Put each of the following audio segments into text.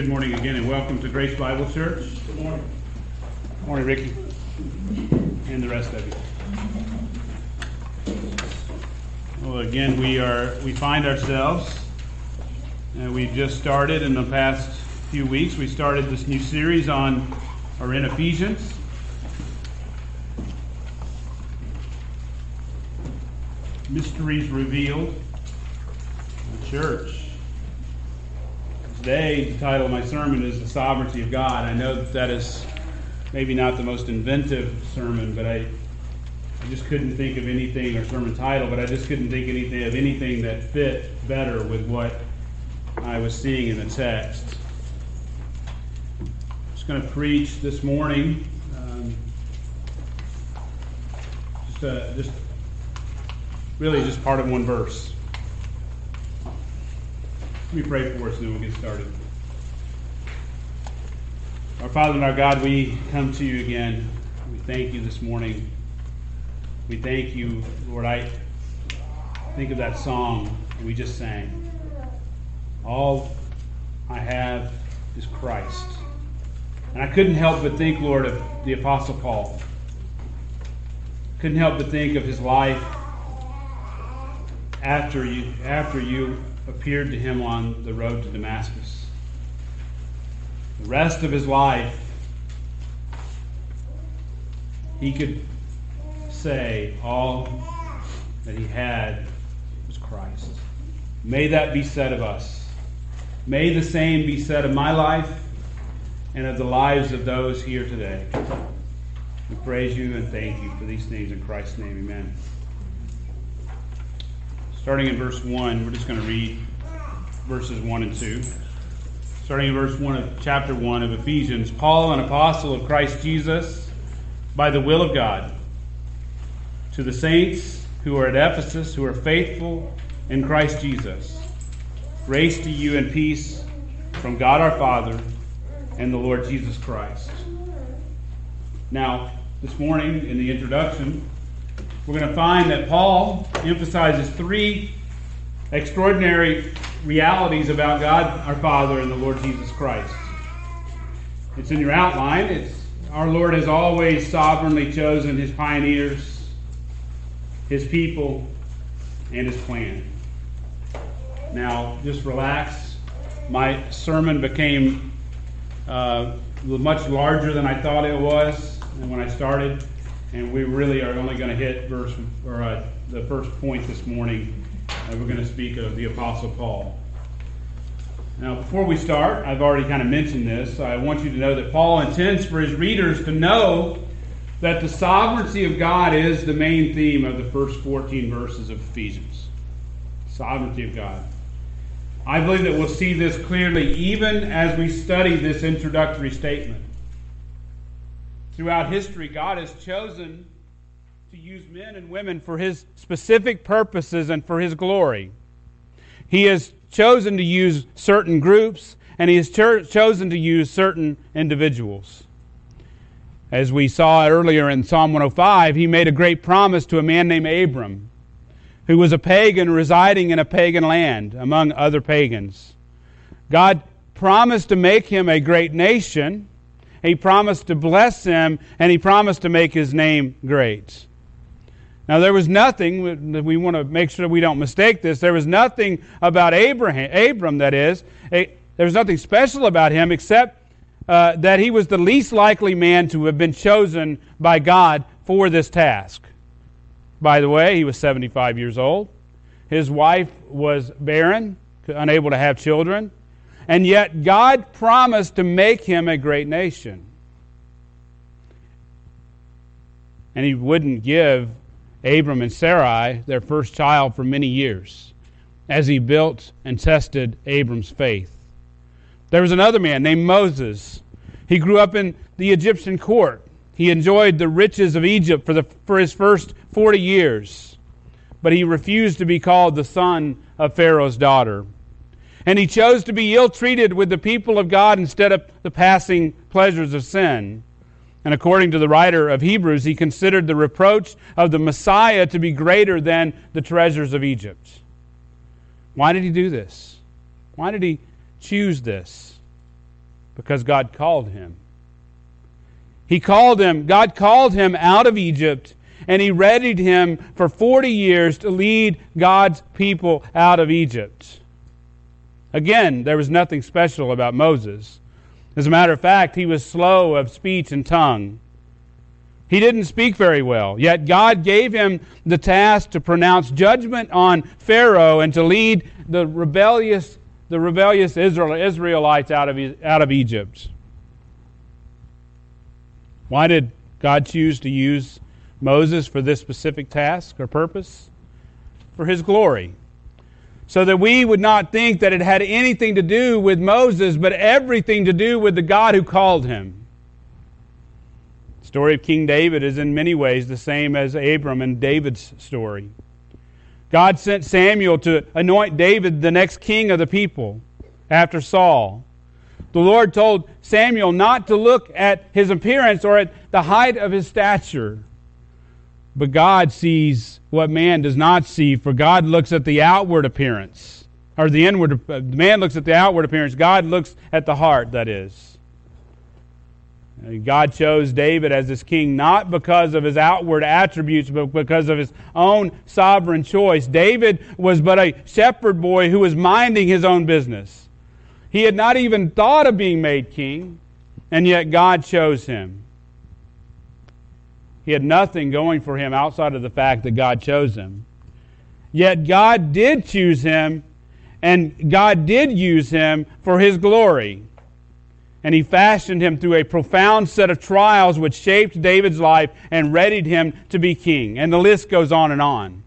Good morning again and welcome to Grace Bible Church. Good morning. Good morning, Ricky. And the rest of you. Well, again, we are we find ourselves and we've just started in the past few weeks. We started this new series on or in Ephesians. Mysteries revealed. In the church. Today, the title of my sermon is The Sovereignty of God. I know that that is maybe not the most inventive sermon, but I, I just couldn't think of anything, or sermon title, but I just couldn't think anything of anything that fit better with what I was seeing in the text. I'm just going to preach this morning. Um, just, uh, just really just part of one verse. Let me pray for us and then we'll get started. Our Father and our God, we come to you again. We thank you this morning. We thank you, Lord. I think of that song we just sang. All I have is Christ. And I couldn't help but think, Lord, of the Apostle Paul. Couldn't help but think of his life after you after you appeared to him on the road to Damascus. The rest of his life, he could say all that he had was Christ. May that be said of us. May the same be said of my life and of the lives of those here today. We praise you and thank you for these things in Christ's name. Amen. Starting in verse 1, we're just going to read verses 1 and 2. Starting in verse 1 of chapter 1 of Ephesians Paul, an apostle of Christ Jesus, by the will of God, to the saints who are at Ephesus, who are faithful in Christ Jesus. Grace to you and peace from God our Father and the Lord Jesus Christ. Now, this morning in the introduction, we're going to find that Paul emphasizes three extraordinary realities about God our Father and the Lord Jesus Christ. It's in your outline. It's our Lord has always sovereignly chosen his pioneers, his people, and his plan. Now, just relax. My sermon became uh, much larger than I thought it was when I started and we really are only going to hit verse or uh, the first point this morning. We're going to speak of the Apostle Paul. Now, before we start, I've already kind of mentioned this. I want you to know that Paul intends for his readers to know that the sovereignty of God is the main theme of the first 14 verses of Ephesians. Sovereignty of God. I believe that we'll see this clearly even as we study this introductory statement. Throughout history, God has chosen to use men and women for His specific purposes and for His glory. He has chosen to use certain groups and He has cho- chosen to use certain individuals. As we saw earlier in Psalm 105, He made a great promise to a man named Abram, who was a pagan residing in a pagan land among other pagans. God promised to make him a great nation he promised to bless him, and he promised to make his name great. Now, there was nothing, we want to make sure we don't mistake this, there was nothing about Abraham, Abram, that is, there was nothing special about him except uh, that he was the least likely man to have been chosen by God for this task. By the way, he was 75 years old. His wife was barren, unable to have children. And yet, God promised to make him a great nation. And he wouldn't give Abram and Sarai their first child for many years as he built and tested Abram's faith. There was another man named Moses. He grew up in the Egyptian court. He enjoyed the riches of Egypt for, the, for his first 40 years, but he refused to be called the son of Pharaoh's daughter. And he chose to be ill treated with the people of God instead of the passing pleasures of sin. And according to the writer of Hebrews, he considered the reproach of the Messiah to be greater than the treasures of Egypt. Why did he do this? Why did he choose this? Because God called him. He called him, God called him out of Egypt, and he readied him for 40 years to lead God's people out of Egypt. Again, there was nothing special about Moses. As a matter of fact, he was slow of speech and tongue. He didn't speak very well, yet God gave him the task to pronounce judgment on Pharaoh and to lead the rebellious, the rebellious Israel, Israelites out of, out of Egypt. Why did God choose to use Moses for this specific task or purpose? For his glory. So that we would not think that it had anything to do with Moses, but everything to do with the God who called him story of King David is in many ways the same as Abram and David's story. God sent Samuel to anoint David the next king of the people after Saul. The Lord told Samuel not to look at his appearance or at the height of his stature. But God sees what man does not see, for God looks at the outward appearance, or the inward. Uh, man looks at the outward appearance. God looks at the heart. That is. God chose David as his king not because of his outward attributes, but because of his own sovereign choice. David was but a shepherd boy who was minding his own business. He had not even thought of being made king, and yet God chose him. He had nothing going for him outside of the fact that God chose him. Yet God did choose him, and God did use him for his glory and he fashioned him through a profound set of trials which shaped David's life and readied him to be king. And the list goes on and on.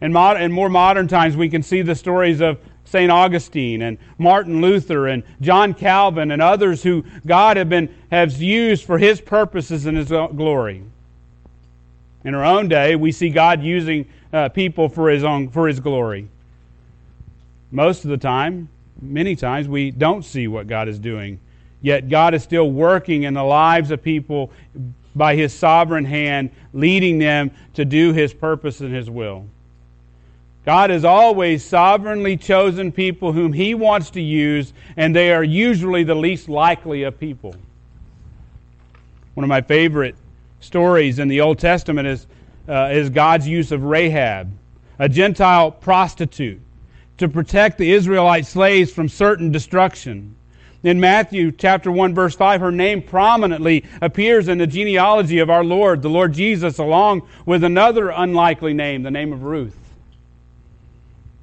In, mod- in more modern times, we can see the stories of St. Augustine and Martin Luther and John Calvin and others who God have been, has used for his purposes and his glory. In our own day, we see God using uh, people for his, own, for his glory. Most of the time, many times we don't see what God is doing. Yet God is still working in the lives of people by His sovereign hand, leading them to do His purpose and His will. God has always sovereignly chosen people whom He wants to use, and they are usually the least likely of people. One of my favorite stories in the Old Testament is, uh, is God's use of Rahab, a Gentile prostitute to protect the Israelite slaves from certain destruction. In Matthew chapter 1 verse 5, her name prominently appears in the genealogy of our Lord, the Lord Jesus, along with another unlikely name, the name of Ruth.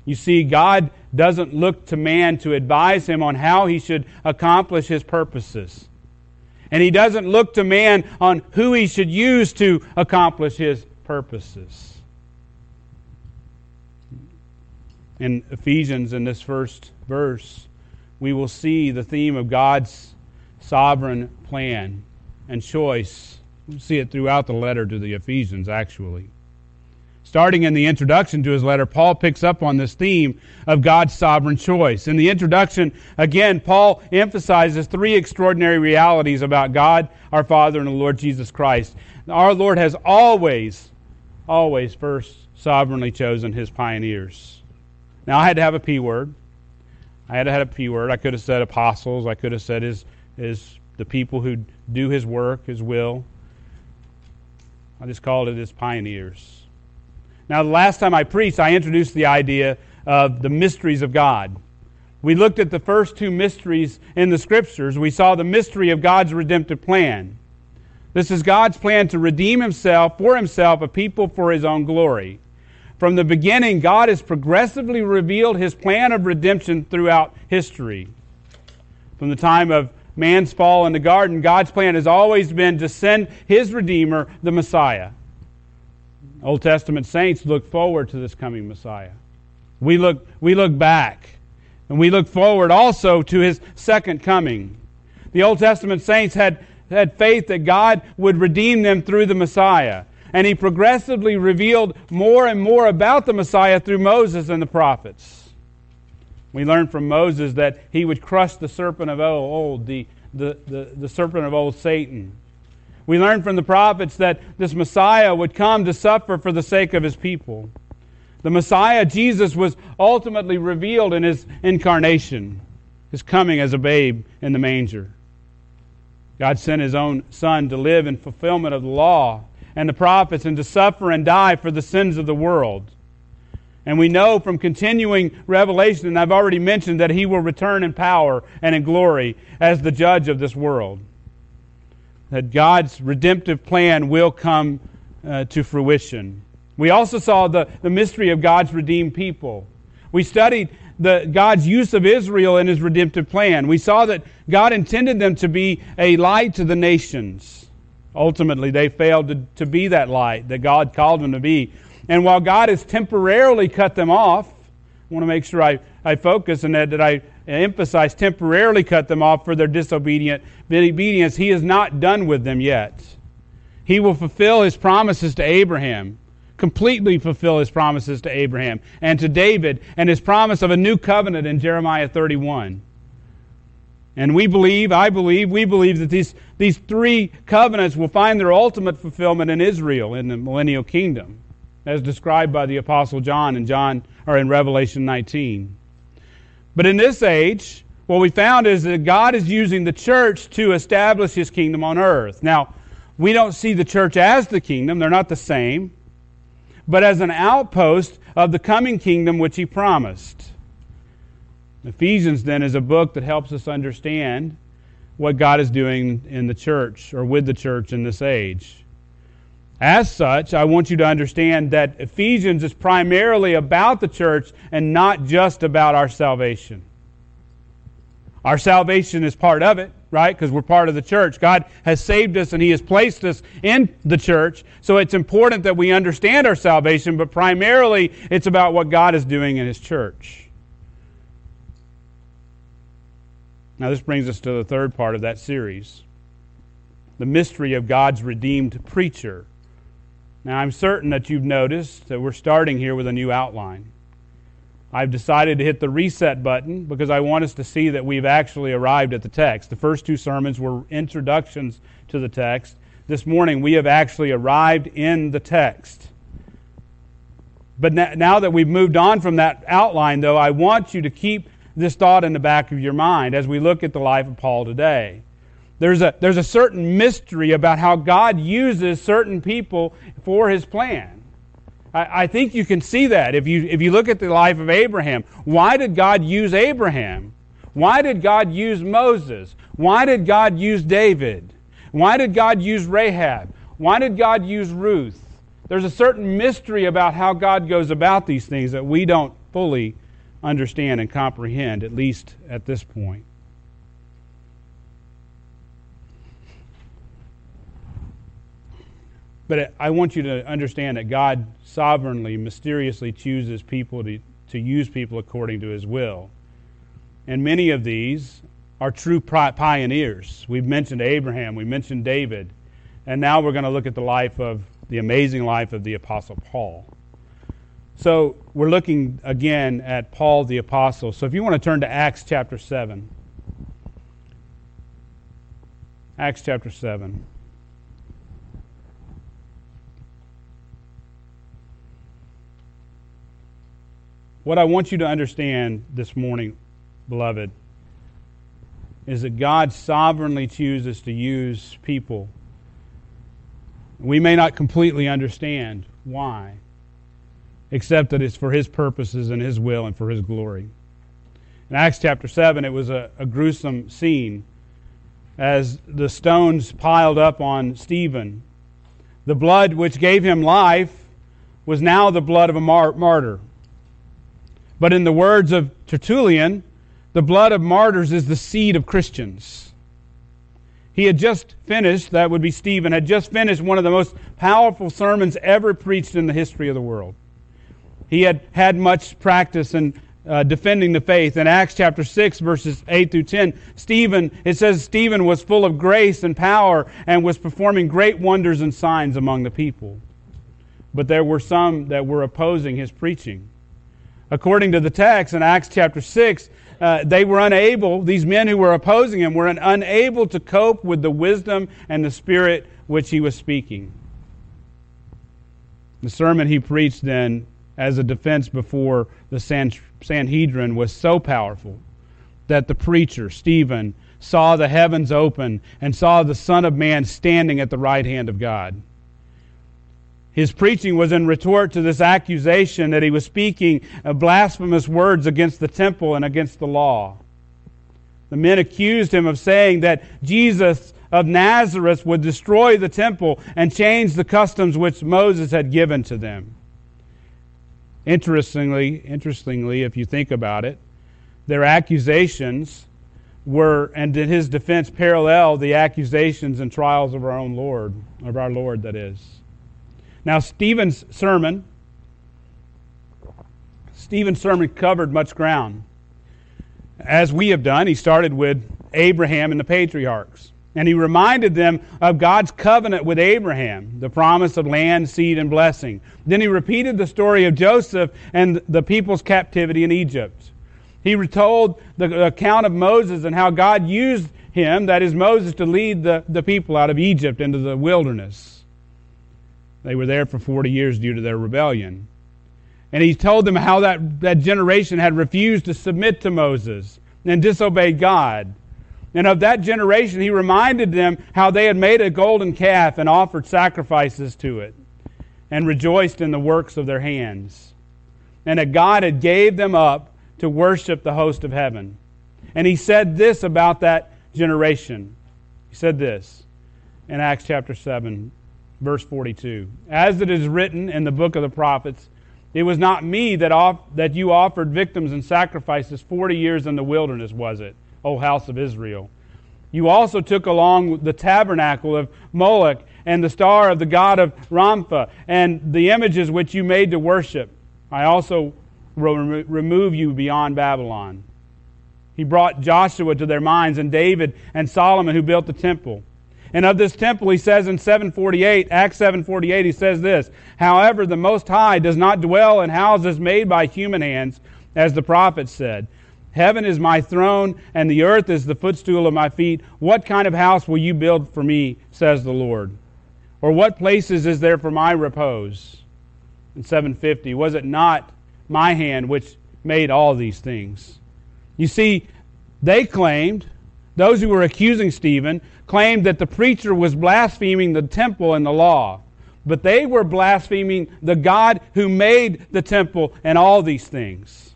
You see, God doesn't look to man to advise him on how he should accomplish his purposes. And he doesn't look to man on who he should use to accomplish his purposes. in Ephesians in this first verse, we will see the theme of God's sovereign plan and choice. We see it throughout the letter to the Ephesians, actually. Starting in the introduction to his letter, Paul picks up on this theme of God's sovereign choice. In the introduction, again, Paul emphasizes three extraordinary realities about God, our Father, and the Lord Jesus Christ. Our Lord has always, always first sovereignly chosen his pioneers. Now, I had to have a P word. I had to have a P word. I could have said apostles. I could have said his, his, the people who do his work, his will. I just called it his pioneers. Now, the last time I preached, I introduced the idea of the mysteries of God. We looked at the first two mysteries in the Scriptures. We saw the mystery of God's redemptive plan. This is God's plan to redeem himself, for himself, a people for his own glory. From the beginning, God has progressively revealed his plan of redemption throughout history. From the time of man's fall in the garden, God's plan has always been to send his Redeemer, the Messiah. Old Testament saints look forward to this coming Messiah. We look, we look back, and we look forward also to his second coming. The Old Testament saints had, had faith that God would redeem them through the Messiah and he progressively revealed more and more about the Messiah through Moses and the prophets. We learn from Moses that he would crush the serpent of old, the, the, the, the serpent of old Satan. We learn from the prophets that this Messiah would come to suffer for the sake of his people. The Messiah, Jesus, was ultimately revealed in his incarnation. his coming as a babe in the manger. God sent his own Son to live in fulfillment of the law and the prophets and to suffer and die for the sins of the world. And we know from continuing revelation, and I've already mentioned, that he will return in power and in glory as the judge of this world. That God's redemptive plan will come uh, to fruition. We also saw the, the mystery of God's redeemed people. We studied the, God's use of Israel in his redemptive plan. We saw that God intended them to be a light to the nations. Ultimately, they failed to, to be that light that God called them to be. And while God has temporarily cut them off, I want to make sure I, I focus on that, that I emphasize temporarily cut them off for their disobedient obedience. He is not done with them yet. He will fulfill his promises to Abraham, completely fulfill his promises to Abraham and to David, and his promise of a new covenant in Jeremiah 31. And we believe, I believe, we believe that these, these three covenants will find their ultimate fulfillment in Israel in the millennial kingdom as described by the apostle John in John or in Revelation 19. But in this age, what we found is that God is using the church to establish his kingdom on earth. Now, we don't see the church as the kingdom, they're not the same, but as an outpost of the coming kingdom which he promised. Ephesians, then, is a book that helps us understand what God is doing in the church or with the church in this age. As such, I want you to understand that Ephesians is primarily about the church and not just about our salvation. Our salvation is part of it, right? Because we're part of the church. God has saved us and He has placed us in the church. So it's important that we understand our salvation, but primarily it's about what God is doing in His church. Now, this brings us to the third part of that series the mystery of God's redeemed preacher. Now, I'm certain that you've noticed that we're starting here with a new outline. I've decided to hit the reset button because I want us to see that we've actually arrived at the text. The first two sermons were introductions to the text. This morning, we have actually arrived in the text. But now that we've moved on from that outline, though, I want you to keep this thought in the back of your mind as we look at the life of Paul today. There's a, there's a certain mystery about how God uses certain people for his plan. I, I think you can see that if you, if you look at the life of Abraham. Why did God use Abraham? Why did God use Moses? Why did God use David? Why did God use Rahab? Why did God use Ruth? There's a certain mystery about how God goes about these things that we don't fully understand and comprehend, at least at this point. But I want you to understand that God sovereignly, mysteriously chooses people to, to use people according to his will. And many of these are true pioneers. We've mentioned Abraham, we mentioned David, and now we're going to look at the life of the amazing life of the Apostle Paul. So we're looking again at Paul the Apostle. So if you want to turn to Acts chapter 7. Acts chapter 7. What I want you to understand this morning, beloved, is that God sovereignly chooses to use people. We may not completely understand why, except that it's for His purposes and His will and for His glory. In Acts chapter 7, it was a, a gruesome scene as the stones piled up on Stephen. The blood which gave him life was now the blood of a mar- martyr. But in the words of Tertullian, the blood of martyrs is the seed of Christians. He had just finished, that would be Stephen, had just finished one of the most powerful sermons ever preached in the history of the world. He had had much practice in uh, defending the faith. In Acts chapter 6, verses 8 through 10, Stephen, it says Stephen was full of grace and power and was performing great wonders and signs among the people. But there were some that were opposing his preaching. According to the text in Acts chapter 6, uh, they were unable, these men who were opposing him were unable to cope with the wisdom and the spirit which he was speaking. The sermon he preached then as a defense before the Sanhedrin was so powerful that the preacher, Stephen, saw the heavens open and saw the Son of Man standing at the right hand of God. His preaching was in retort to this accusation that he was speaking uh, blasphemous words against the temple and against the law. The men accused him of saying that Jesus of Nazareth would destroy the temple and change the customs which Moses had given to them. Interestingly, interestingly, if you think about it, their accusations were, and in his defense, parallel the accusations and trials of our own Lord, of our Lord, that is. Now, Stephen's sermon, Stephen's sermon covered much ground. As we have done, he started with Abraham and the patriarchs. And he reminded them of God's covenant with Abraham, the promise of land, seed, and blessing. Then he repeated the story of Joseph and the people's captivity in Egypt. He retold the account of Moses and how God used him, that is Moses, to lead the, the people out of Egypt into the wilderness. They were there for 40 years due to their rebellion. And he told them how that, that generation had refused to submit to Moses and disobeyed God. And of that generation, he reminded them how they had made a golden calf and offered sacrifices to it and rejoiced in the works of their hands. And that God had gave them up to worship the host of heaven. And he said this about that generation. He said this in Acts chapter 7, verse 42. As it is written in the book of the prophets, it was not me that, off, that you offered victims and sacrifices 40 years in the wilderness, was it? O house of Israel. You also took along the tabernacle of Moloch and the star of the god of Rempha and the images which you made to worship. I also will remove you beyond Babylon. He brought Joshua to their minds and David and Solomon who built the temple. And of this temple, he says in 748, Acts 748, he says this, However, the Most High does not dwell in houses made by human hands, as the prophets said. Heaven is my throne, and the earth is the footstool of my feet. What kind of house will you build for me, says the Lord? Or what places is there for my repose? In 750, was it not my hand which made all these things? You see, they claimed, those who were accusing Stephen, claimed that the preacher was blaspheming the temple and the law. But they were blaspheming the God who made the temple and all these things.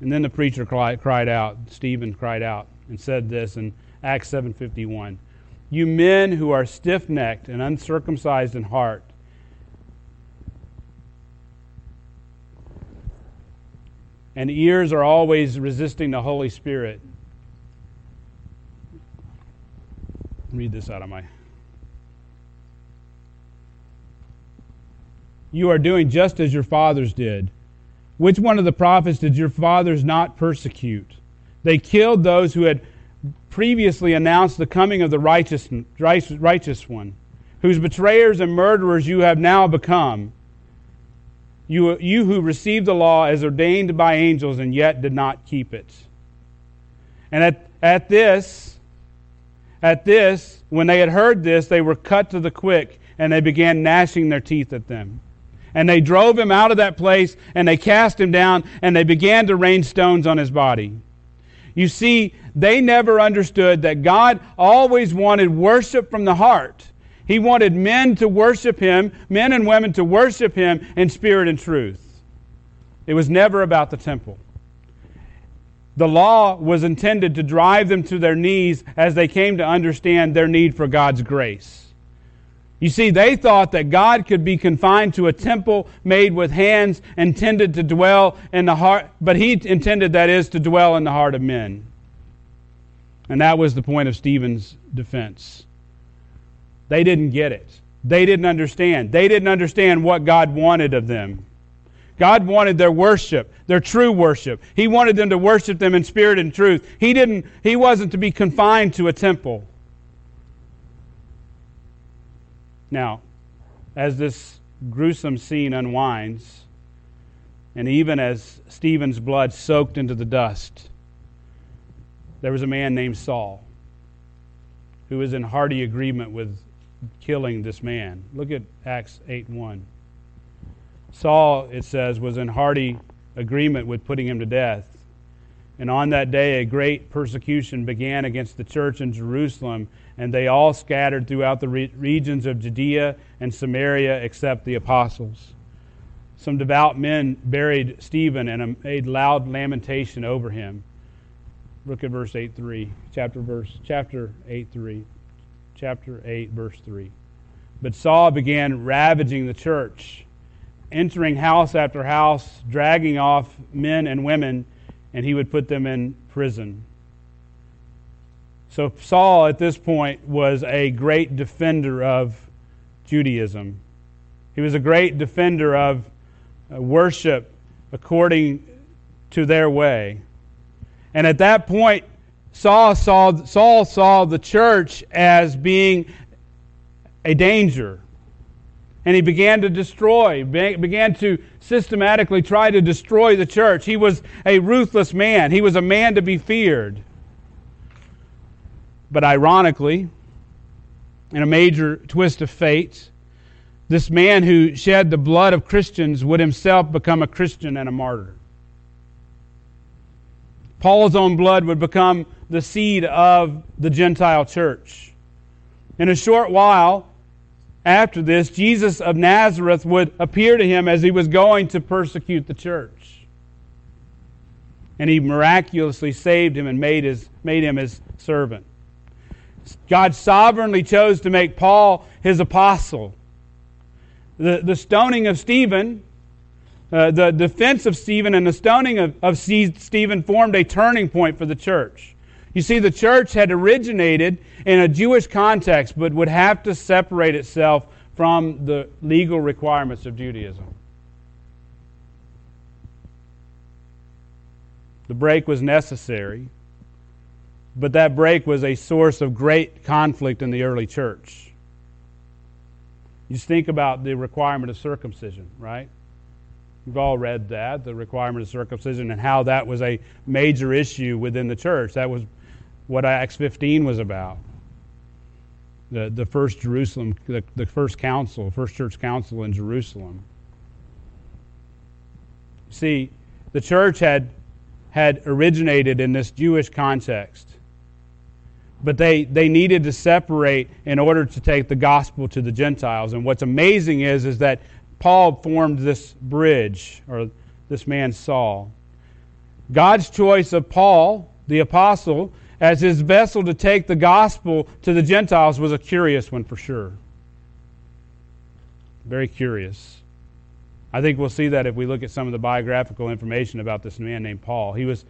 And then the preacher cried out, Stephen cried out and said this in Acts 7:51. You men who are stiff-necked and uncircumcised in heart, and ears are always resisting the Holy Spirit. Read this out of my. You are doing just as your fathers did. Which one of the prophets did your fathers not persecute? They killed those who had previously announced the coming of the righteous, righteous one, whose betrayers and murderers you have now become. You, you who received the law as ordained by angels and yet did not keep it. And at, at this, at this, when they had heard this, they were cut to the quick, and they began gnashing their teeth at them. And they drove him out of that place, and they cast him down, and they began to rain stones on his body. You see, they never understood that God always wanted worship from the heart. He wanted men to worship him, men and women to worship him in spirit and truth. It was never about the temple. The law was intended to drive them to their knees as they came to understand their need for God's grace. You see, they thought that God could be confined to a temple made with hands intended to dwell in the heart, but he intended, that is, to dwell in the heart of men. And that was the point of Stephen's defense. They didn't get it. They didn't understand. They didn't understand what God wanted of them. God wanted their worship, their true worship. He wanted them to worship them in spirit and truth. He didn't he wasn't to be confined to a temple. Now, as this gruesome scene unwinds, and even as Stephen's blood soaked into the dust, there was a man named Saul who was in hearty agreement with killing this man. Look at Acts 8 1. Saul, it says, was in hearty agreement with putting him to death. And on that day, a great persecution began against the church in Jerusalem, and they all scattered throughout the re- regions of Judea and Samaria except the apostles. Some devout men buried Stephen and made loud lamentation over him. Look at verse 8 3. Chapter verse chapter 8 3. Chapter 8, verse 3. But Saul began ravaging the church, entering house after house, dragging off men and women and he would put them in prison. So Saul, at this point, was a great defender of Judaism. He was a great defender of uh, worship according to their way. And at that point, Saul saw, Saul saw the church as being a danger and he began to destroy, began to systematically try to destroy the church. He was a ruthless man, he was a man to be feared. But ironically, in a major twist of fate, this man who shed the blood of Christians would himself become a Christian and a martyr. Paul's own blood would become the seed of the Gentile church. In a short while, after this, Jesus of Nazareth would appear to him as he was going to persecute the church. And he miraculously saved him and made, his, made him his servant. God sovereignly chose to make Paul his apostle. The, the stoning of Stephen, uh, the defense of Stephen, and the stoning of, of Stephen formed a turning point for the church. You see, the church had originated in a Jewish context, but would have to separate itself from the legal requirements of Judaism. The break was necessary, but that break was a source of great conflict in the early church. You just think about the requirement of circumcision, right? We've all read that, the requirement of circumcision, and how that was a major issue within the church. That was what Acts 15 was about. The, the first Jerusalem, the, the first council, first church council in Jerusalem. See, the church had, had originated in this Jewish context, but they, they needed to separate in order to take the gospel to the Gentiles. And what's amazing is, is that Paul formed this bridge, or this man Saul. God's choice of Paul, the apostle, as his vessel to take the gospel to the Gentiles was a curious one for sure. Very curious. I think we'll see that if we look at some of the biographical information about this man named Paul. He was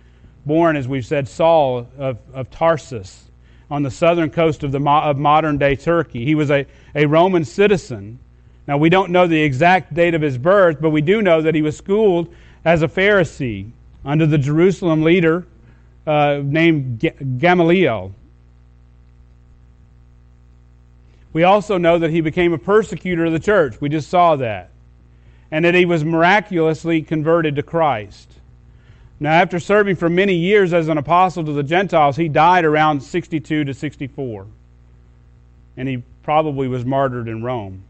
born, as we've said, Saul of, of Tarsus on the southern coast of, the, of modern day Turkey. He was a, a Roman citizen. Now, we don't know the exact date of his birth, but we do know that he was schooled as a Pharisee under the Jerusalem leader uh, named Gamaliel. We also know that he became a persecutor of the church. We just saw that. And that he was miraculously converted to Christ. Now, after serving for many years as an apostle to the Gentiles, he died around 62 to 64. And he probably was martyred in Rome.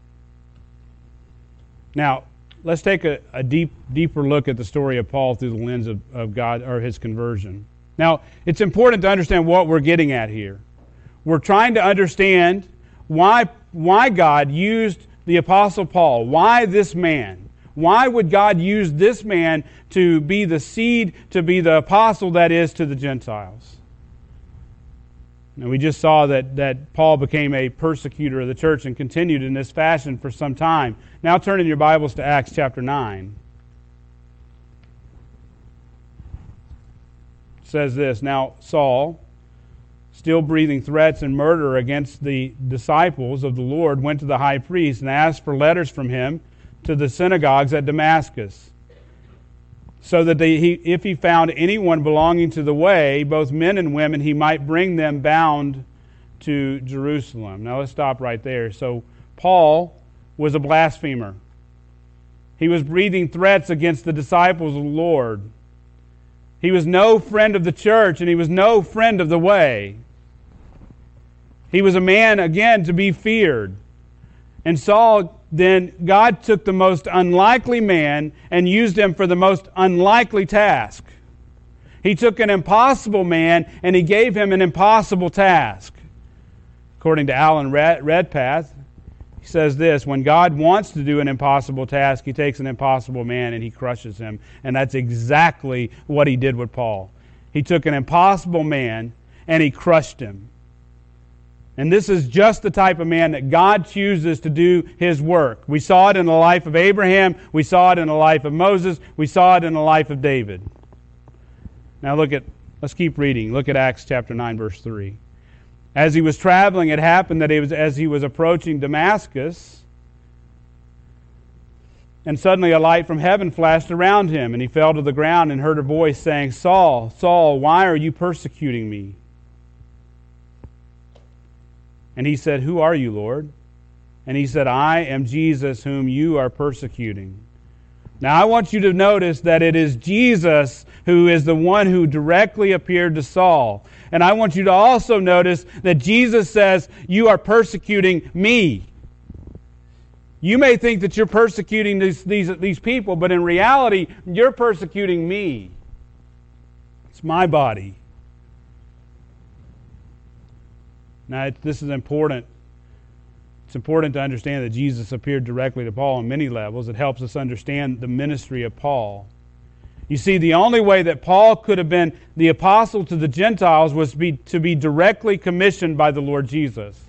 Now, let's take a, a deep, deeper look at the story of Paul through the lens of, of God or his conversion. Now, it's important to understand what we're getting at here. We're trying to understand why, why God used the Apostle Paul. Why this man? Why would God use this man to be the seed, to be the apostle that is to the Gentiles? And we just saw that, that Paul became a persecutor of the church and continued in this fashion for some time. Now turn in your Bibles to Acts chapter 9. Says this Now, Saul, still breathing threats and murder against the disciples of the Lord, went to the high priest and asked for letters from him to the synagogues at Damascus, so that they, he, if he found anyone belonging to the way, both men and women, he might bring them bound to Jerusalem. Now, let's stop right there. So, Paul was a blasphemer. He was breathing threats against the disciples of the Lord. He was no friend of the church and he was no friend of the way. He was a man, again, to be feared. And Saul, then, God took the most unlikely man and used him for the most unlikely task. He took an impossible man and he gave him an impossible task. According to Alan Redpath, he says this When God wants to do an impossible task, he takes an impossible man and he crushes him. And that's exactly what he did with Paul. He took an impossible man and he crushed him. And this is just the type of man that God chooses to do his work. We saw it in the life of Abraham. We saw it in the life of Moses. We saw it in the life of David. Now look at, let's keep reading. Look at Acts chapter 9, verse 3. As he was traveling, it happened that he was, as he was approaching Damascus, and suddenly a light from heaven flashed around him, and he fell to the ground and heard a voice saying, Saul, Saul, why are you persecuting me? And he said, Who are you, Lord? And he said, I am Jesus whom you are persecuting. Now, I want you to notice that it is Jesus who is the one who directly appeared to Saul. And I want you to also notice that Jesus says, You are persecuting me. You may think that you're persecuting these, these, these people, but in reality, you're persecuting me. It's my body. Now, this is important. It's important to understand that Jesus appeared directly to Paul on many levels. It helps us understand the ministry of Paul. You see, the only way that Paul could have been the apostle to the Gentiles was to be, to be directly commissioned by the Lord Jesus.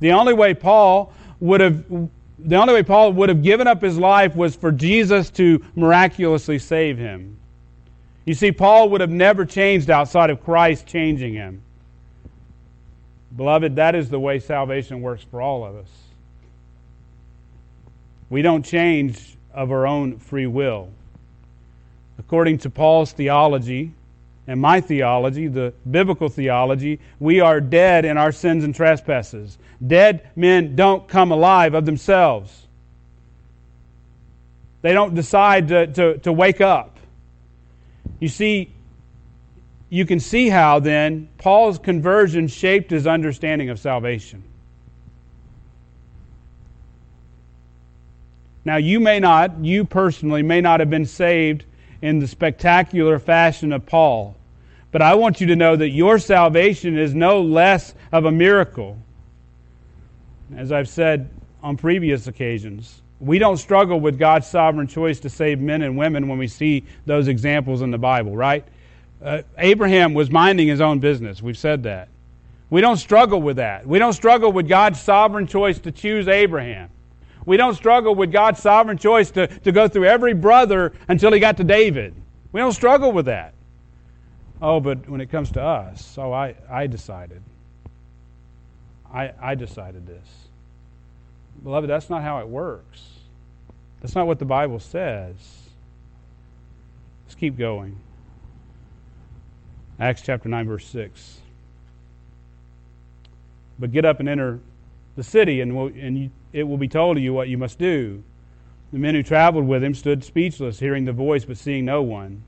The only way Paul would have the only way Paul would have given up his life was for Jesus to miraculously save him. You see, Paul would have never changed outside of Christ changing him. Beloved, that is the way salvation works for all of us. We don't change of our own free will. According to Paul's theology and my theology, the biblical theology, we are dead in our sins and trespasses. Dead men don't come alive of themselves. They don't decide to, to, to wake up. You see, you can see how then Paul's conversion shaped his understanding of salvation. Now, you may not, you personally may not have been saved in the spectacular fashion of Paul, but I want you to know that your salvation is no less of a miracle. As I've said on previous occasions, we don't struggle with God's sovereign choice to save men and women when we see those examples in the Bible, right? Uh, Abraham was minding his own business. We've said that. We don't struggle with that. We don't struggle with God's sovereign choice to choose Abraham. We don't struggle with God's sovereign choice to, to go through every brother until he got to David. We don't struggle with that. Oh, but when it comes to us, so I, I decided. I, I decided this. Beloved, that's not how it works. That's not what the Bible says. Let's keep going. Acts chapter 9, verse 6. But get up and enter the city, and, and it will be told to you what you must do. The men who traveled with him stood speechless, hearing the voice, but seeing no one.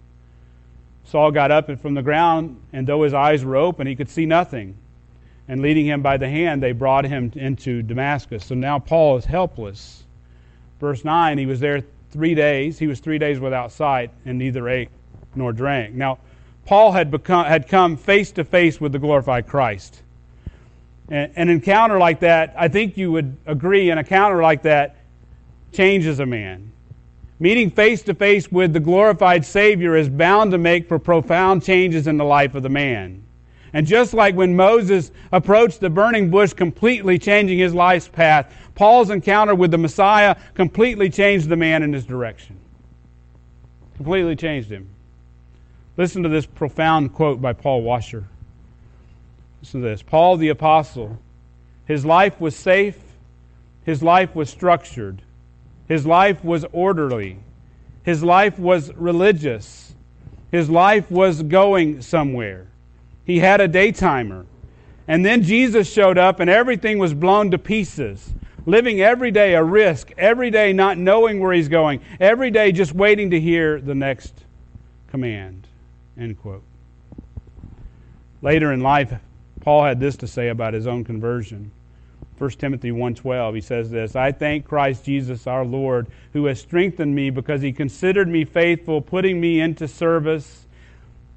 Saul got up and from the ground, and though his eyes were open, he could see nothing. And leading him by the hand, they brought him into Damascus. So now Paul is helpless. Verse 9, he was there three days. He was three days without sight, and neither ate nor drank. Now, Paul had, become, had come face to face with the glorified Christ. And an encounter like that, I think you would agree, an encounter like that changes a man. Meeting face to face with the glorified Savior is bound to make for profound changes in the life of the man. And just like when Moses approached the burning bush, completely changing his life's path, Paul's encounter with the Messiah completely changed the man in his direction. Completely changed him. Listen to this profound quote by Paul Washer. Listen to this. Paul the Apostle, his life was safe, his life was structured, his life was orderly, his life was religious, his life was going somewhere. He had a daytimer. And then Jesus showed up and everything was blown to pieces. Living every day a risk, every day not knowing where he's going, every day just waiting to hear the next command. End quote. Later in life, Paul had this to say about his own conversion. 1 Timothy 1:12 he says this I thank Christ Jesus our Lord who has strengthened me because he considered me faithful putting me into service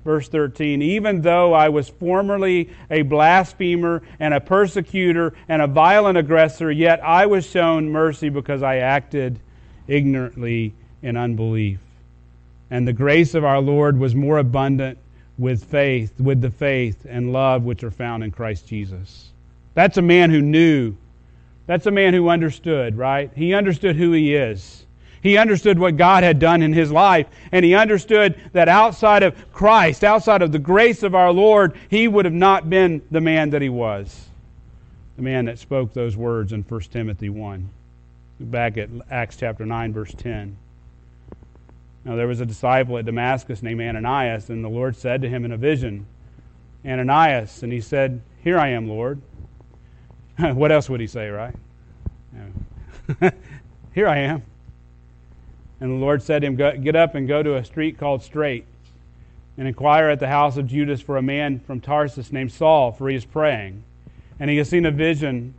verse 13, even though I was formerly a blasphemer and a persecutor and a violent aggressor, yet I was shown mercy because I acted ignorantly in unbelief. And the grace of our Lord was more abundant with faith, with the faith and love which are found in Christ Jesus. That's a man who knew. That's a man who understood, right? He understood who he is. He understood what God had done in his life, and he understood that outside of Christ, outside of the grace of our Lord, he would have not been the man that he was. The man that spoke those words in 1 Timothy 1. Back at Acts chapter 9, verse 10. Now, there was a disciple at Damascus named Ananias, and the Lord said to him in a vision, Ananias, and he said, Here I am, Lord. what else would he say, right? Here I am. And the Lord said to him, Get up and go to a street called Straight, and inquire at the house of Judas for a man from Tarsus named Saul, for he is praying. And he has seen a vision,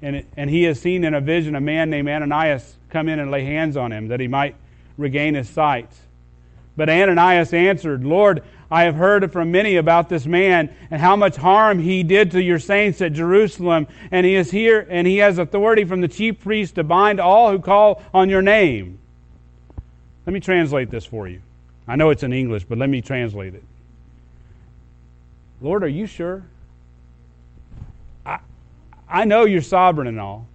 and, and he has seen in a vision a man named Ananias come in and lay hands on him, that he might regain his sight. But Ananias answered, Lord, I have heard from many about this man and how much harm he did to your saints at Jerusalem, and he is here and he has authority from the chief priest to bind all who call on your name. Let me translate this for you. I know it's in English, but let me translate it. Lord, are you sure? I, I know you're sovereign and all,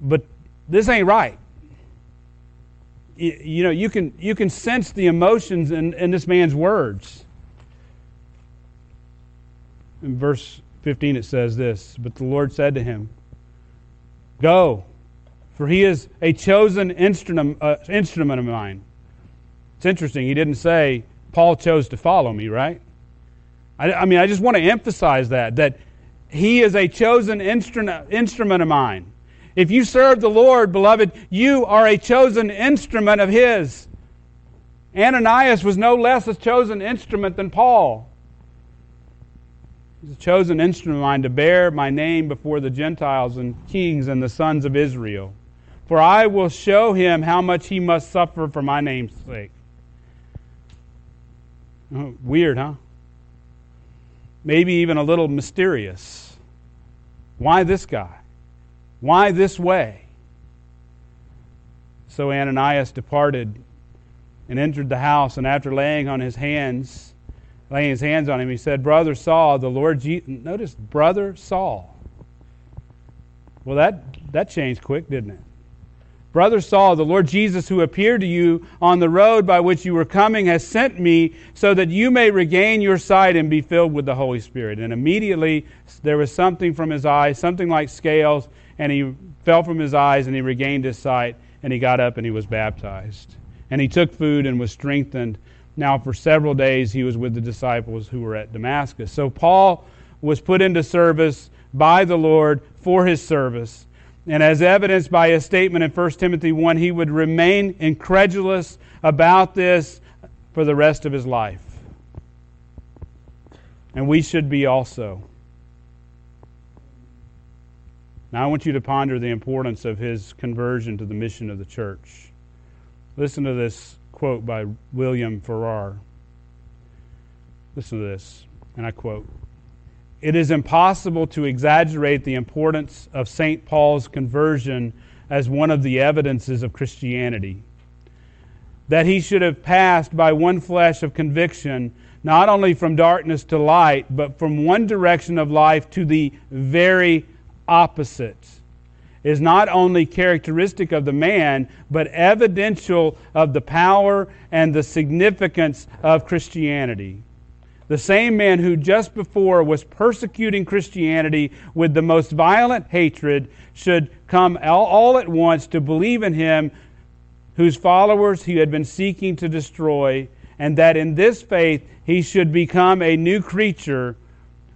but this ain't right you know, you can, you can sense the emotions in, in this man's words. In verse 15, it says this But the Lord said to him, Go, for he is a chosen instrument, uh, instrument of mine. It's interesting. He didn't say, Paul chose to follow me, right? I, I mean, I just want to emphasize that, that he is a chosen instrument, instrument of mine. If you serve the Lord, beloved, you are a chosen instrument of His. Ananias was no less a chosen instrument than Paul. He's a chosen instrument of mine to bear my name before the Gentiles and kings and the sons of Israel. For I will show him how much he must suffer for my name's sake. Oh, weird, huh? Maybe even a little mysterious. Why this guy? Why this way? So Ananias departed and entered the house, and after laying on his hands, laying his hands on him, he said, Brother Saul, the Lord Jesus. Notice, Brother Saul. Well, that, that changed quick, didn't it? Brother Saul, the Lord Jesus, who appeared to you on the road by which you were coming, has sent me so that you may regain your sight and be filled with the Holy Spirit. And immediately there was something from his eyes, something like scales, and he fell from his eyes and he regained his sight and he got up and he was baptized. And he took food and was strengthened. Now, for several days, he was with the disciples who were at Damascus. So, Paul was put into service by the Lord for his service. And as evidenced by his statement in 1 Timothy 1, he would remain incredulous about this for the rest of his life. And we should be also. Now, I want you to ponder the importance of his conversion to the mission of the church. Listen to this quote by William Farrar. Listen to this, and I quote It is impossible to exaggerate the importance of St. Paul's conversion as one of the evidences of Christianity. That he should have passed by one flesh of conviction, not only from darkness to light, but from one direction of life to the very opposite is not only characteristic of the man, but evidential of the power and the significance of Christianity. The same man who just before was persecuting Christianity with the most violent hatred should come all, at once to believe in him whose followers he had been seeking to destroy, and that in this faith he should become a new creature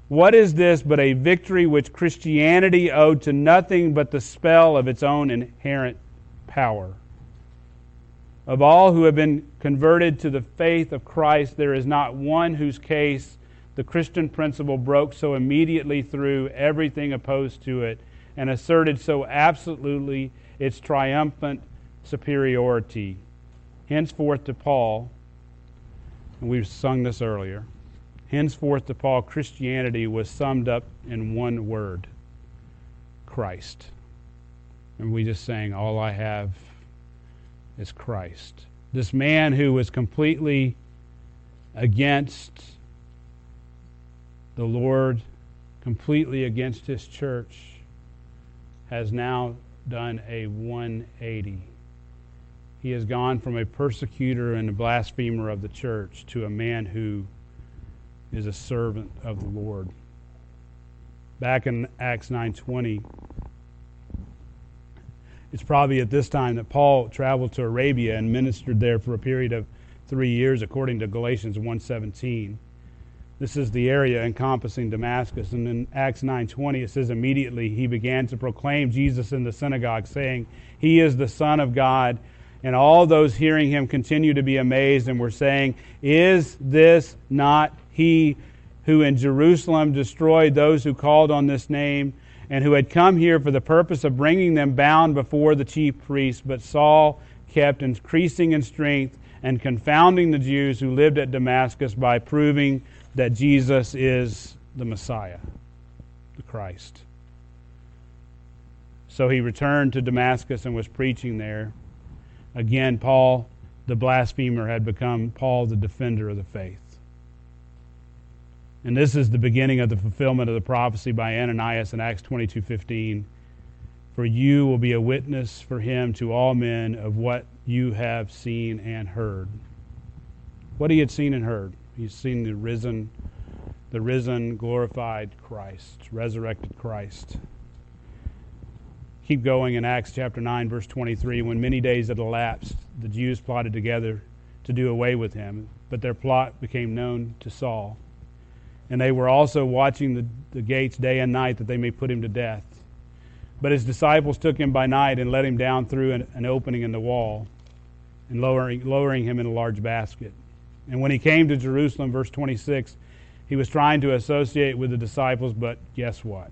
what is this but a victory which Christianity owed to nothing but the spell of its own inherent power? Of all who have been converted to the faith of Christ, there is not one whose case the Christian principle broke so immediately through everything opposed to it and asserted so absolutely its triumphant superiority. Henceforth, to Paul, and we've sung this earlier. Henceforth to Paul, Christianity was summed up in one word Christ. And we just sang, All I have is Christ. This man who was completely against the Lord, completely against his church, has now done a 180. He has gone from a persecutor and a blasphemer of the church to a man who is a servant of the Lord. Back in Acts 9:20, it's probably at this time that Paul traveled to Arabia and ministered there for a period of 3 years according to Galatians 1:17. This is the area encompassing Damascus and in Acts 9:20 it says immediately he began to proclaim Jesus in the synagogue saying, "He is the son of God." And all those hearing him continued to be amazed and were saying, Is this not he who in Jerusalem destroyed those who called on this name, and who had come here for the purpose of bringing them bound before the chief priests? But Saul kept increasing in strength and confounding the Jews who lived at Damascus by proving that Jesus is the Messiah, the Christ. So he returned to Damascus and was preaching there. Again, Paul, the blasphemer, had become Paul, the defender of the faith. And this is the beginning of the fulfillment of the prophecy by Ananias in Acts 22:15. For you will be a witness for him to all men of what you have seen and heard. What he had seen and heard. He's seen the risen, the risen, glorified Christ, resurrected Christ keep going in Acts chapter 9, verse 23. When many days had elapsed, the Jews plotted together to do away with him, but their plot became known to Saul. And they were also watching the, the gates day and night that they may put him to death. But his disciples took him by night and let him down through an, an opening in the wall, and lowering, lowering him in a large basket. And when he came to Jerusalem, verse 26, he was trying to associate with the disciples, but guess what?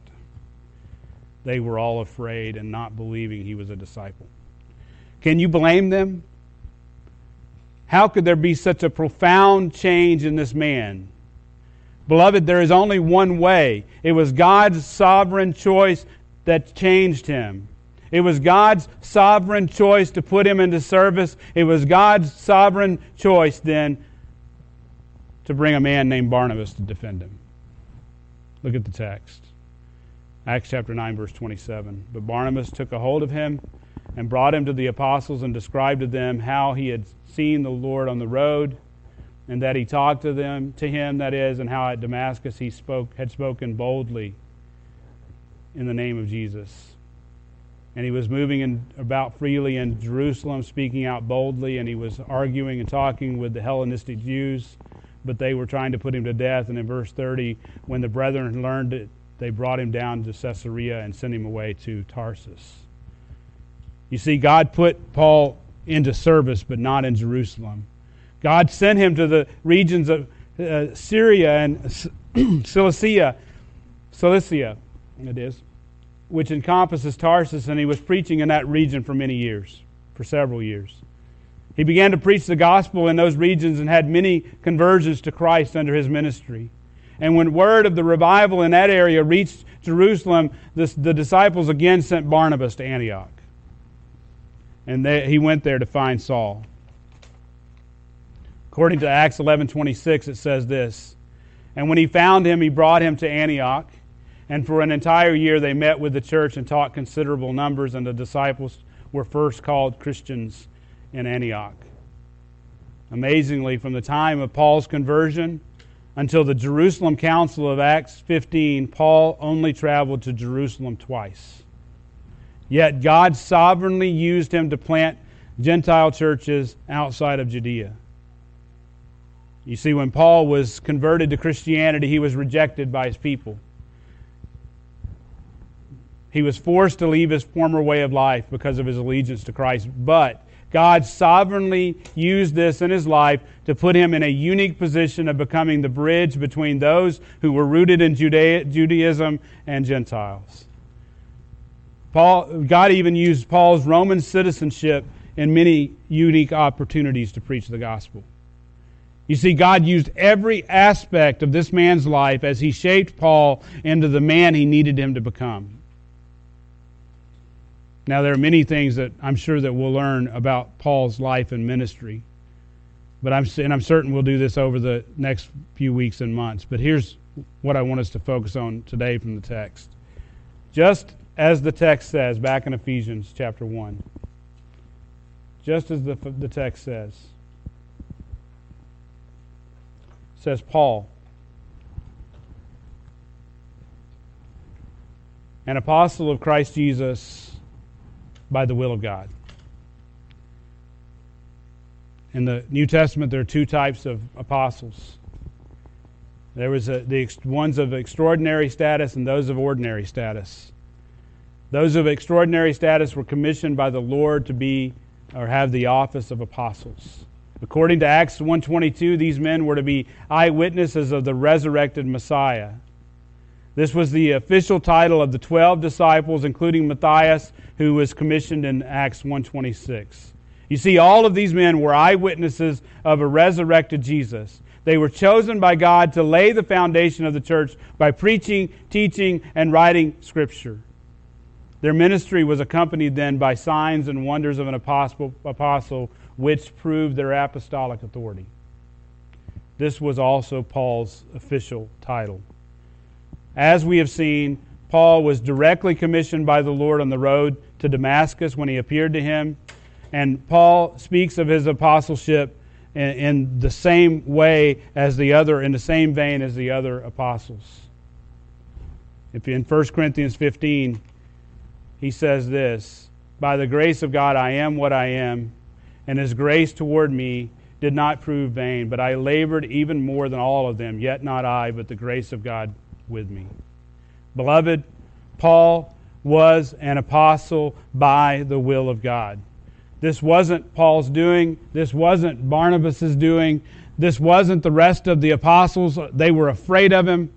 they were all afraid and not believing he was a disciple. Can you blame them? How could there be such a profound change in this man? Beloved, there is only one way. It was God's sovereign choice that changed him. It was God's sovereign choice to put him into service. It was God's sovereign choice then to bring a man named Barnabas to defend him. Look at the text. Acts chapter 9, verse 27. But Barnabas took a hold of him and brought him to the apostles and described to them how he had seen the Lord on the road and that he talked to them to him that is and how at Damascus he spoke had spoken boldly in the name of Jesus. And he was moving in, about freely in Jerusalem, speaking out boldly, and he was arguing and talking with the Hellenistic Jews, but they were trying to put him to death. And in verse 30, when the brethren learned it, they brought him down to Caesarea and sent him away to Tarsus. You see, God put Paul into service, but not in Jerusalem. God sent him to the regions of uh, Syria and Cilicia, Cilicia, it is, which encompasses Tarsus, and he was preaching in that region for many years, for several years. He began to preach the gospel in those regions and had many conversions to Christ under his ministry. And when word of the revival in that area reached Jerusalem, this, the disciples again sent Barnabas to Antioch. And they, he went there to find Saul. According to Acts 11:26 it says this, and when he found him he brought him to Antioch, and for an entire year they met with the church and taught considerable numbers and the disciples were first called Christians in Antioch. Amazingly from the time of Paul's conversion until the Jerusalem Council of Acts 15, Paul only traveled to Jerusalem twice. Yet God sovereignly used him to plant Gentile churches outside of Judea. You see, when Paul was converted to Christianity, he was rejected by his people. He was forced to leave his former way of life because of his allegiance to Christ. But God sovereignly used this in his life to put him in a unique position of becoming the bridge between those who were rooted in Judaism and Gentiles. Paul, God even used Paul's Roman citizenship in many unique opportunities to preach the gospel. You see, God used every aspect of this man's life as he shaped Paul into the man he needed him to become. Now, there are many things that I'm sure that we'll learn about Paul's life and ministry, but I'm and I'm certain we'll do this over the next few weeks and months. But here's what I want us to focus on today from the text. Just as the text says back in Ephesians chapter 1, just as the, the text says, says Paul, an apostle of Christ Jesus by the will of God. In the New Testament, there are two types of apostles. There was a, the ones of extraordinary status and those of ordinary status. Those of extraordinary status were commissioned by the Lord to be or have the office of apostles. According to Acts 1:22, these men were to be eyewitnesses of the resurrected Messiah. This was the official title of the 12 disciples including Matthias who was commissioned in Acts 1:26. You see all of these men were eyewitnesses of a resurrected Jesus. They were chosen by God to lay the foundation of the church by preaching, teaching, and writing scripture. Their ministry was accompanied then by signs and wonders of an apostle, apostle which proved their apostolic authority. This was also Paul's official title. As we have seen, Paul was directly commissioned by the Lord on the road to Damascus when he appeared to him. And Paul speaks of his apostleship in, the same way as the other, in the same vein as the other apostles. If in 1 Corinthians 15, he says this By the grace of God, I am what I am and his grace toward me did not prove vain, but I labored even more than all of them, yet not I, but the grace of God with me. Beloved, Paul was an apostle by the will of God. This wasn't Paul's doing, this wasn't Barnabas's doing, this wasn't the rest of the apostles. They were afraid of him.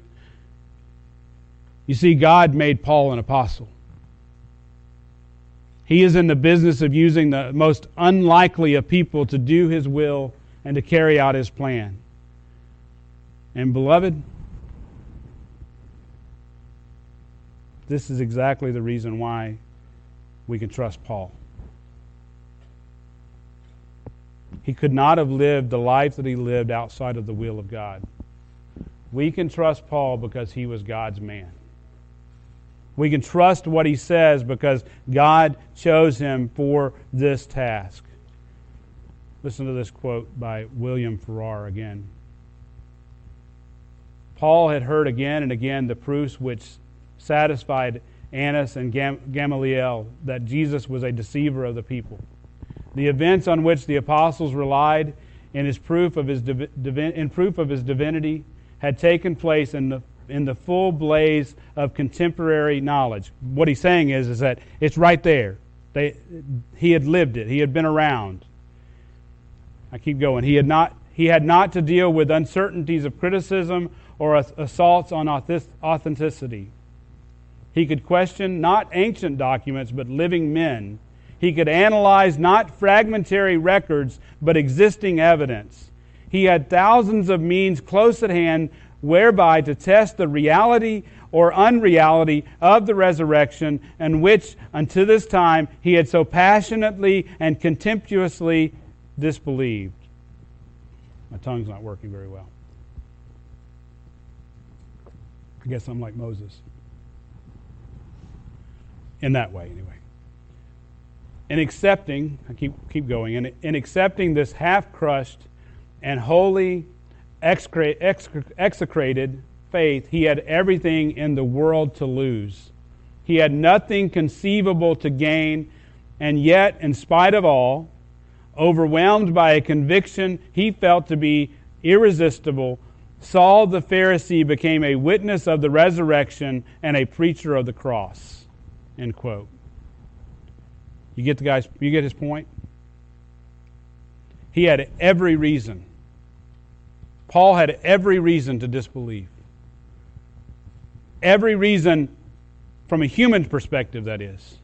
You see, God made Paul an apostle. He is in the business of using the most unlikely of people to do His will and to carry out His plan. And, beloved, this is exactly the reason why we can trust Paul. He could not have lived the life that he lived outside of the will of God. We can trust Paul because he was God's man. We can trust what he says because God chose him for this task. Listen to this quote by William Farrar again. Paul had heard again and again the proofs which satisfied Annas and Gamaliel that Jesus was a deceiver of the people. The events on which the apostles relied in his proof of his, in proof of his divinity had taken place in the in the full blaze of contemporary knowledge. What he's saying is, is that it's right there. They, he had lived it. He had been around. I keep going. He had not, he had not to deal with uncertainties of criticism or assaults on authenticity. He could question not ancient documents, but living men. He could analyze not fragmentary records, but existing evidence. He had thousands of means close at hand whereby to test the reality or unreality of the resurrection, and which unto this time he had so passionately and contemptuously disbelieved. My tongue's not working very well. I guess I'm like Moses. In that way, anyway. In accepting, I keep, keep going, in, in accepting this half crushed and wholly execrated faith, he had everything in the world to lose. He had nothing conceivable to gain, and yet, in spite of all, overwhelmed by a conviction he felt to be irresistible, Saul the Pharisee became a witness of the resurrection and a preacher of the cross. End quote. You get the guy's you get his point? He had every reason Paul had every reason to disbelieve. Every reason, from a human perspective, that is,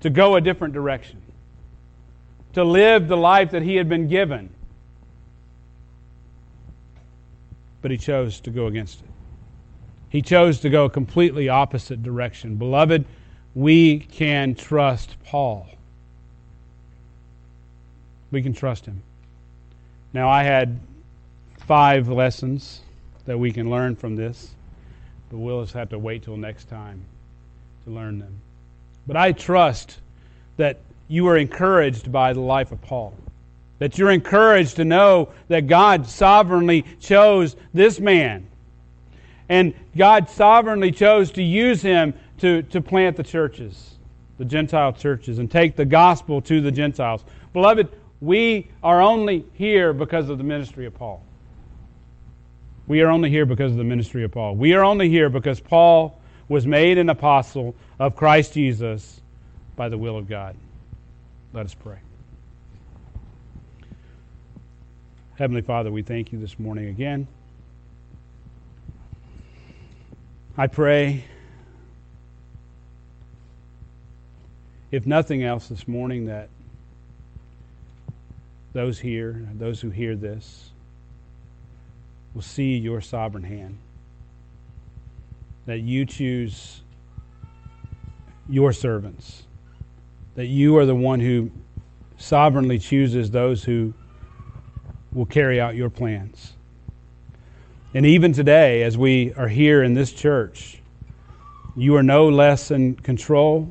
to go a different direction, to live the life that he had been given. but he chose to go against it. He chose to go a completely opposite direction. Beloved, we can trust Paul. We can trust him. Now, I had five lessons that we can learn from this, but we'll just have to wait till next time to learn them. But I trust that you are encouraged by the life of Paul. That you're encouraged to know that God sovereignly chose this man. And God sovereignly chose to use him to, to plant the churches, the Gentile churches, and take the gospel to the Gentiles. Beloved, we are only here because of the ministry of Paul. We are only here because of the ministry of Paul. We are only here because Paul was made an apostle of Christ Jesus by the will of God. Let us pray. Heavenly Father, we thank you this morning again. I pray, if nothing else this morning, that those here, those who hear this, will see your sovereign hand. That you choose your servants. That you are the one who sovereignly chooses those who will carry out your plans. And even today, as we are here in this church, you are no less in control.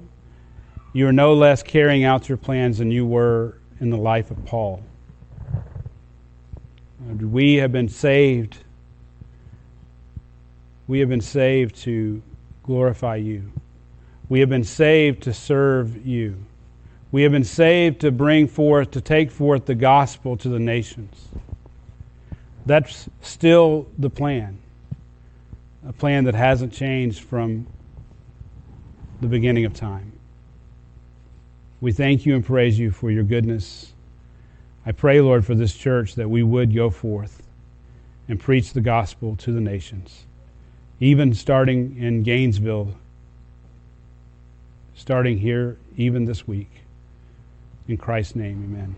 You are no less carrying out your plans than you were in the life of Paul. We have been saved. We have been saved to glorify you. We have been saved to serve you. We have been saved to bring forth, to take forth the gospel to the nations. That's still the plan, a plan that hasn't changed from the beginning of time. We thank you and praise you for your goodness. I pray, Lord, for this church that we would go forth and preach the gospel to the nations, even starting in Gainesville, starting here, even this week. In Christ's name, amen.